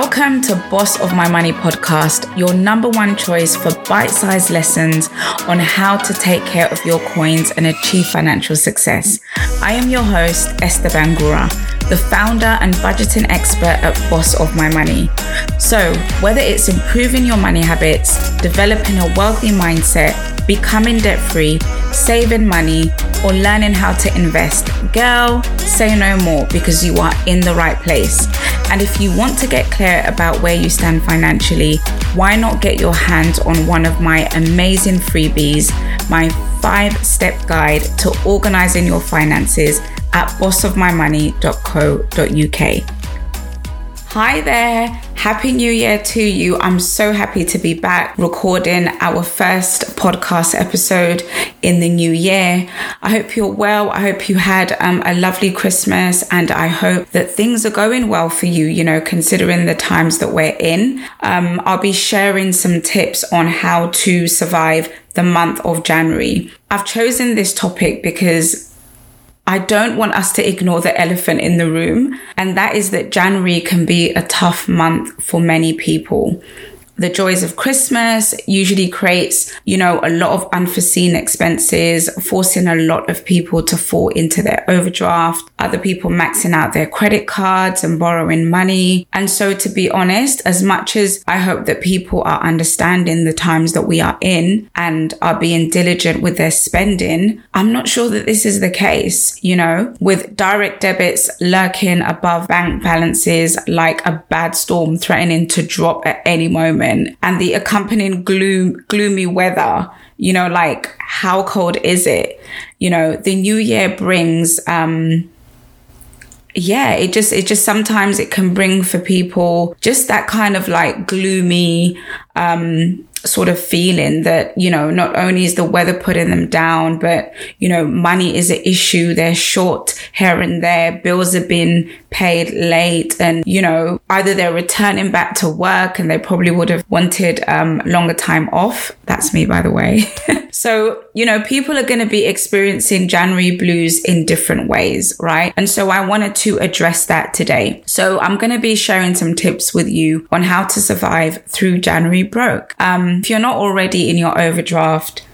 Welcome to Boss of My Money podcast, your number one choice for bite sized lessons on how to take care of your coins and achieve financial success. I am your host, Esther Bangura, the founder and budgeting expert at Boss of My Money. So, whether it's improving your money habits, developing a wealthy mindset, becoming debt free, saving money, or learning how to invest, girl, say no more because you are in the right place. And if you want to get clear about where you stand financially, why not get your hands on one of my amazing freebies, my five step guide to organizing your finances at bossofmymoney.co.uk. Hi there. Happy New Year to you. I'm so happy to be back recording our first podcast episode in the new year. I hope you're well. I hope you had um, a lovely Christmas and I hope that things are going well for you, you know, considering the times that we're in. Um, I'll be sharing some tips on how to survive the month of January. I've chosen this topic because I don't want us to ignore the elephant in the room, and that is that January can be a tough month for many people the joys of Christmas usually creates, you know, a lot of unforeseen expenses, forcing a lot of people to fall into their overdraft, other people maxing out their credit cards and borrowing money. And so to be honest, as much as I hope that people are understanding the times that we are in and are being diligent with their spending, I'm not sure that this is the case, you know, with direct debits lurking above bank balances like a bad storm threatening to drop at any moment and the accompanying gloom, gloomy weather, you know, like how cold is it? You know, the new year brings, um, yeah, it just, it just sometimes it can bring for people just that kind of like gloomy, um, sort of feeling that, you know, not only is the weather putting them down, but, you know, money is an issue. They're short here and there. Bills have been paid late and, you know, either they're returning back to work and they probably would have wanted, um, longer time off. That's me, by the way. so, you know, people are going to be experiencing January blues in different ways, right? And so I wanted to address that today. So I'm going to be sharing some tips with you on how to survive through January broke. Um, Um, if you're not already in your overdraft,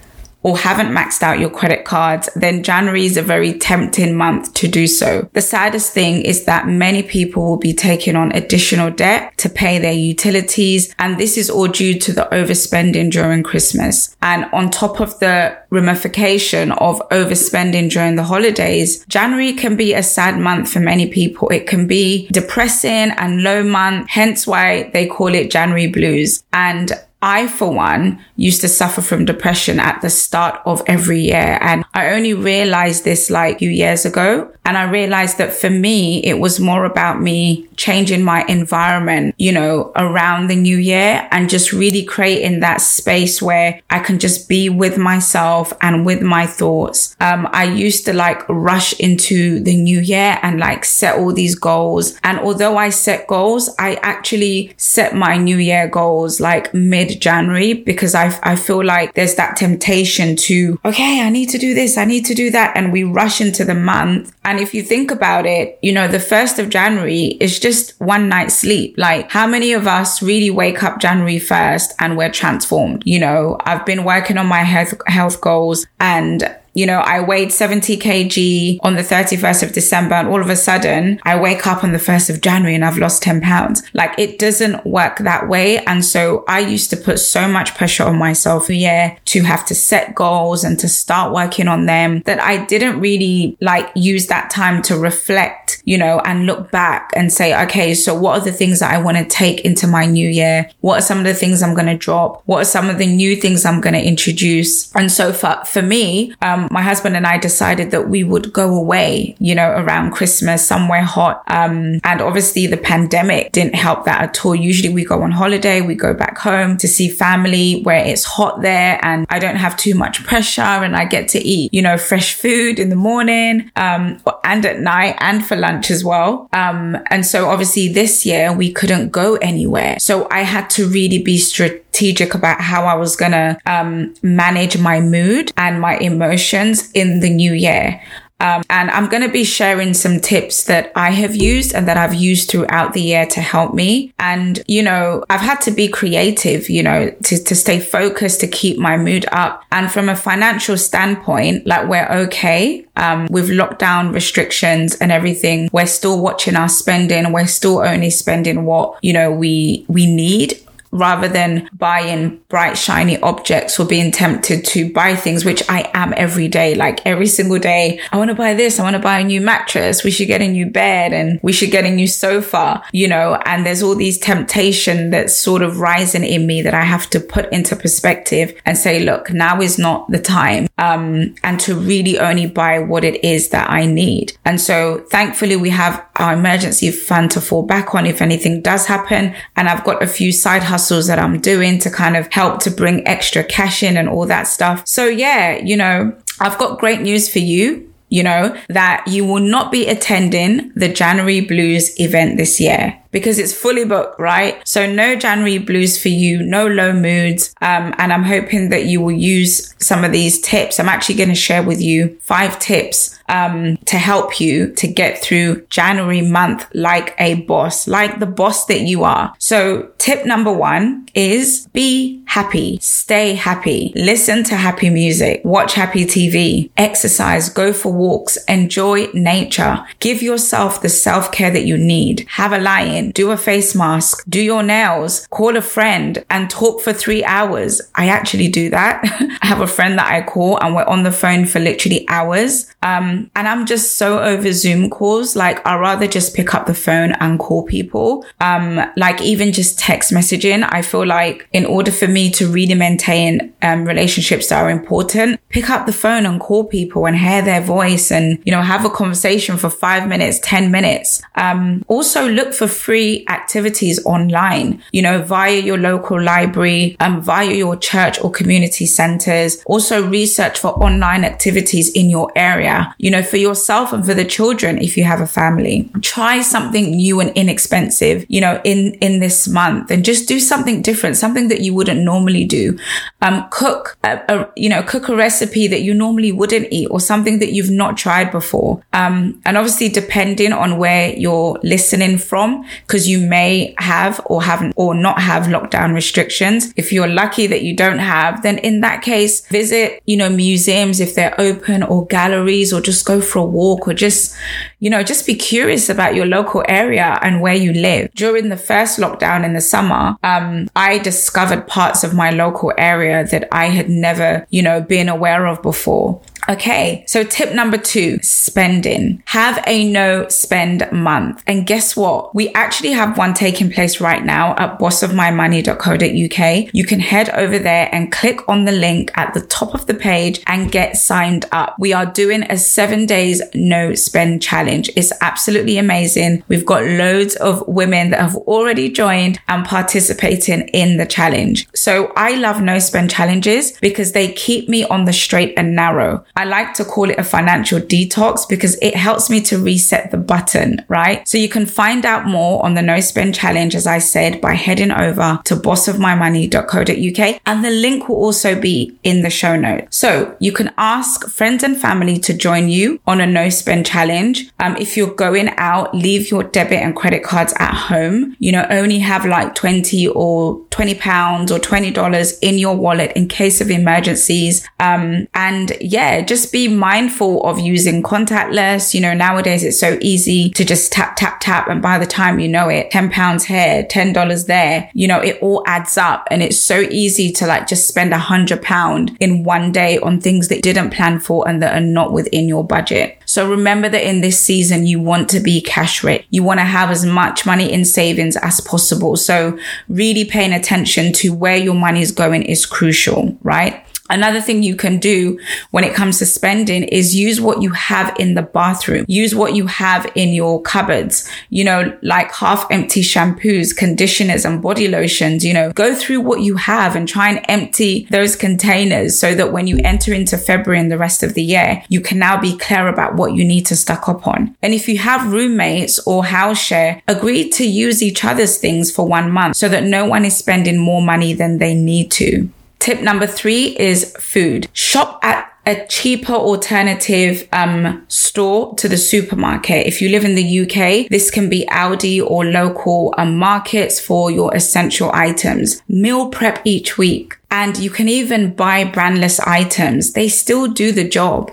or haven't maxed out your credit cards, then January is a very tempting month to do so. The saddest thing is that many people will be taking on additional debt to pay their utilities. And this is all due to the overspending during Christmas. And on top of the ramification of overspending during the holidays, January can be a sad month for many people. It can be depressing and low month, hence why they call it January blues. And I, for one, used to suffer from depression at the start of every year. And I only realized this like a few years ago. And I realized that for me, it was more about me changing my environment, you know, around the new year and just really creating that space where I can just be with myself and with my thoughts. Um, I used to like rush into the new year and like set all these goals. And although I set goals, I actually set my new year goals like mid January because I, I feel like there's that temptation to, okay, I need to do this. I need to do that. And we rush into the month and if you think about it, you know, the 1st of January is just one night's sleep. Like how many of us really wake up January 1st and we're transformed? You know, I've been working on my health, health goals and you know, I weighed 70 kg on the 31st of December and all of a sudden I wake up on the 1st of January and I've lost 10 pounds. Like it doesn't work that way. And so I used to put so much pressure on myself a year to have to set goals and to start working on them that I didn't really like use that time to reflect, you know, and look back and say, okay, so what are the things that I want to take into my new year? What are some of the things I'm going to drop? What are some of the new things I'm going to introduce? And so for, for me, um, my husband and I decided that we would go away, you know, around Christmas, somewhere hot. Um, and obviously the pandemic didn't help that at all. Usually we go on holiday, we go back home to see family where it's hot there and I don't have too much pressure and I get to eat, you know, fresh food in the morning, um, and at night and for lunch as well. Um, and so obviously this year we couldn't go anywhere. So I had to really be strategic strategic about how I was going to um, manage my mood and my emotions in the new year. Um, and I'm going to be sharing some tips that I have used and that I've used throughout the year to help me. And, you know, I've had to be creative, you know, to, to stay focused, to keep my mood up. And from a financial standpoint, like we're okay. Um, with lockdown restrictions and everything, we're still watching our spending. We're still only spending what, you know, we, we need rather than buying bright, shiny objects or being tempted to buy things, which I am every day. Like every single day, I want to buy this. I want to buy a new mattress. We should get a new bed and we should get a new sofa, you know, and there's all these temptation that's sort of rising in me that I have to put into perspective and say, look, now is not the time. Um, and to really only buy what it is that I need. And so thankfully we have our emergency fund to fall back on if anything does happen. And I've got a few side hustles hustles that I'm doing to kind of help to bring extra cash in and all that stuff. So yeah, you know, I've got great news for you you know, that you will not be attending the January Blues event this year because it's fully booked, right? So no January blues for you, no low moods. Um, and I'm hoping that you will use some of these tips. I'm actually going to share with you five tips um, to help you to get through January month like a boss, like the boss that you are. So tip number one is be happy, stay happy, listen to happy music, watch happy TV, exercise, go for walks, enjoy nature, give yourself the self care that you need, have a lie in, do a face mask, do your nails, call a friend and talk for three hours. I actually do that. I have a friend that I call and we're on the phone for literally hours. Um, and I'm just so over Zoom calls. Like I'd rather just pick up the phone and call people. Um, like even just text messaging. I feel like in order for me to really maintain, um, relationships that are important, pick up the phone and call people and hear their voice and, you know, have a conversation for five minutes, 10 minutes. Um, also look for free activities online, you know, via your local library, um, via your church or community centers. Also research for online activities in your area, you know, for yourself and for the children if you have a family. Try something new and inexpensive, you know, in, in this month and just do something different, something that you wouldn't normally do. Um, cook, a, a, you know, cook a recipe that you normally wouldn't eat or something that you've not tried before. Um, and obviously depending on where you're listening from, because you may have or haven't or not have lockdown restrictions. If you're lucky that you don't have, then in that case, visit, you know, museums if they're open or galleries or just go for a walk or just, you know, just be curious about your local area and where you live. During the first lockdown in the summer, um, I discovered parts of my local area that I had never, you know, been aware of before. Okay. So tip number two, spending. Have a no spend month. And guess what? We actually have one taking place right now at bossofmymoney.co.uk. You can head over there and click on the link at the top of the page and get signed up. We are doing a seven days no spend challenge. It's absolutely amazing. We've got loads of women that have already joined and participating in the challenge. So I love no spend challenges because they keep me on the straight and narrow. I like to call it a financial detox because it helps me to reset the button, right? So you can find out more on the no spend challenge, as I said, by heading over to bossofmymoney.co.uk and the link will also be in the show notes. So you can ask friends and family to join you on a no spend challenge. Um, if you're going out, leave your debit and credit cards at home. You know, only have like 20 or 20 pounds or $20 in your wallet in case of emergencies. Um, and yeah, just be mindful of using contactless. You know, nowadays it's so easy to just tap, tap, tap. And by the time you know it, 10 pounds here, $10 there, you know, it all adds up. And it's so easy to like just spend a hundred pound in one day on things that didn't plan for and that are not within your budget. So remember that in this season, you want to be cash rich. You want to have as much money in savings as possible. So really paying attention to where your money is going is crucial, right? Another thing you can do when it comes to spending is use what you have in the bathroom. Use what you have in your cupboards, you know, like half empty shampoos, conditioners and body lotions, you know, go through what you have and try and empty those containers so that when you enter into February and the rest of the year, you can now be clear about what you need to stock up on. And if you have roommates or house share, agree to use each other's things for one month so that no one is spending more money than they need to. Tip number three is food. Shop at a cheaper alternative um, store to the supermarket. If you live in the UK, this can be Aldi or local um, markets for your essential items. Meal prep each week. And you can even buy brandless items. They still do the job.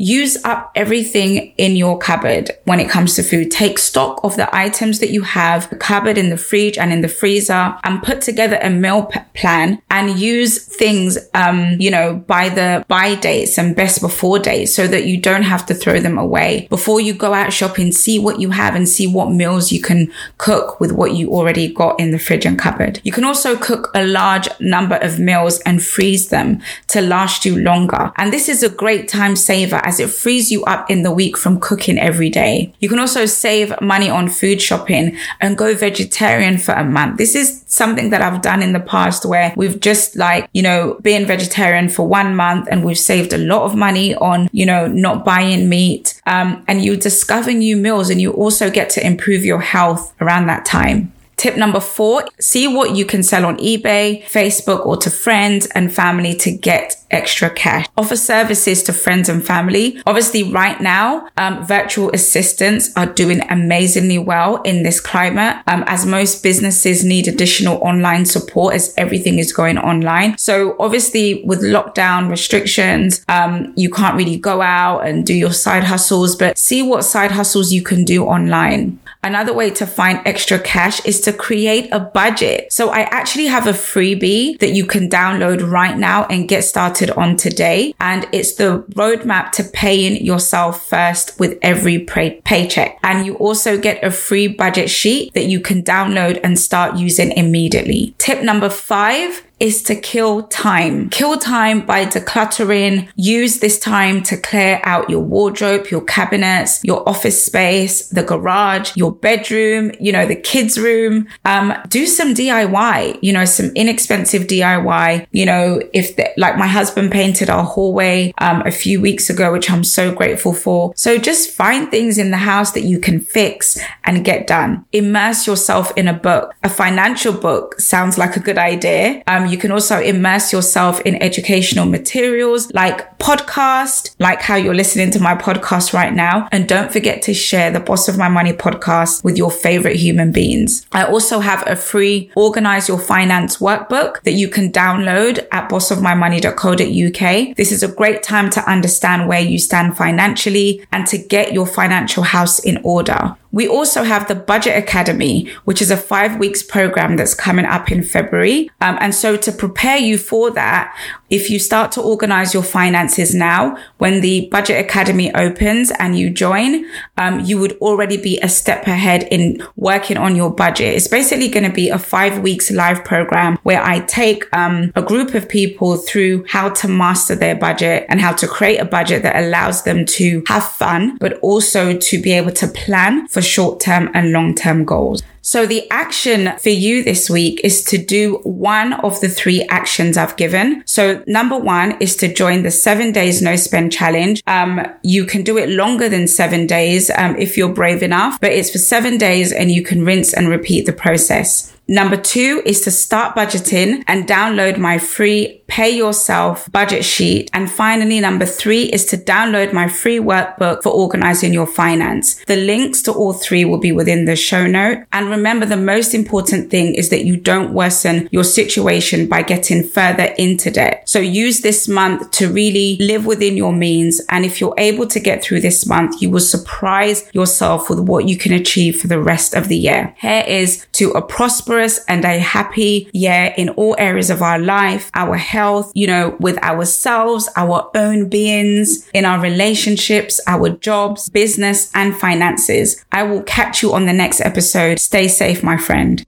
Use up everything in your cupboard when it comes to food. Take stock of the items that you have the cupboard in the fridge and in the freezer and put together a meal p- plan and use things, um, you know, by the buy dates and best before dates so that you don't have to throw them away. Before you go out shopping, see what you have and see what meals you can cook with what you already got in the fridge and cupboard. You can also cook a large number of meals and freeze them to last you longer. And this is a great time saver as it frees you up in the week from cooking every day. You can also save money on food shopping and go vegetarian for a month. This is something that I've done in the past where we've just like, you know, been vegetarian for one month and we've saved a lot of money on, you know, not buying meat. Um, and you discover new meals and you also get to improve your health around that time. Tip number four, see what you can sell on eBay, Facebook, or to friends and family to get extra cash. Offer services to friends and family. Obviously, right now, um, virtual assistants are doing amazingly well in this climate, um, as most businesses need additional online support as everything is going online. So obviously, with lockdown restrictions, um, you can't really go out and do your side hustles, but see what side hustles you can do online. Another way to find extra cash is to create a budget. So I actually have a freebie that you can download right now and get started on today. And it's the roadmap to paying yourself first with every pay- paycheck. And you also get a free budget sheet that you can download and start using immediately. Tip number five is to kill time. Kill time by decluttering. Use this time to clear out your wardrobe, your cabinets, your office space, the garage, your bedroom, you know, the kids' room. Um, do some DIY, you know, some inexpensive DIY. You know, if the, like my husband painted our hallway, um, a few weeks ago, which I'm so grateful for. So just find things in the house that you can fix and get done. Immerse yourself in a book. A financial book sounds like a good idea. Um, you can also immerse yourself in educational materials like podcast, like how you're listening to my podcast right now. And don't forget to share the Boss of My Money podcast with your favorite human beings. I also have a free organize your finance workbook that you can download at bossofmymoney.co.uk. This is a great time to understand where you stand financially and to get your financial house in order. We also have the Budget Academy, which is a five weeks program that's coming up in February. Um, and so to prepare you for that, if you start to organize your finances now, when the Budget Academy opens and you join, um, you would already be a step ahead in working on your budget. It's basically going to be a five weeks live program where I take um, a group of people through how to master their budget and how to create a budget that allows them to have fun, but also to be able to plan for short term and long term goals. So the action for you this week is to do one of the three actions I've given. So number one is to join the seven days no spend challenge. Um, you can do it longer than seven days um, if you're brave enough, but it's for seven days and you can rinse and repeat the process. Number two is to start budgeting and download my free pay yourself budget sheet. And finally, number three is to download my free workbook for organizing your finance. The links to all three will be within the show note. And remember, the most important thing is that you don't worsen your situation by getting further into debt. So use this month to really live within your means. And if you're able to get through this month, you will surprise yourself with what you can achieve for the rest of the year. Here is to a prosperous and a happy year in all areas of our life, our health, you know, with ourselves, our own beings, in our relationships, our jobs, business, and finances. I will catch you on the next episode. Stay safe, my friend.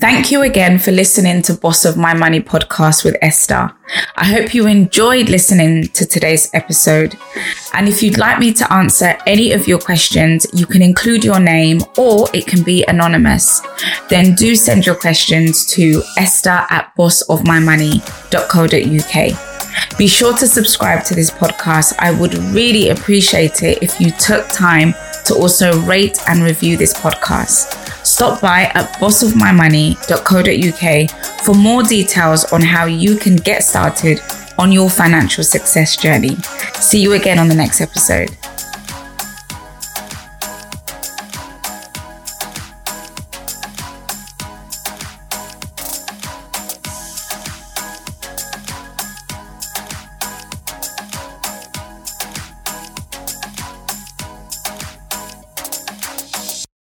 Thank you again for listening to Boss of My Money podcast with Esther. I hope you enjoyed listening to today's episode. And if you'd like me to answer any of your questions, you can include your name or it can be anonymous. Then do send your questions to esther at bossofmymoney.co.uk. Be sure to subscribe to this podcast. I would really appreciate it if you took time to also rate and review this podcast stop by at bossofmymoney.co.uk for more details on how you can get started on your financial success journey. See you again on the next episode.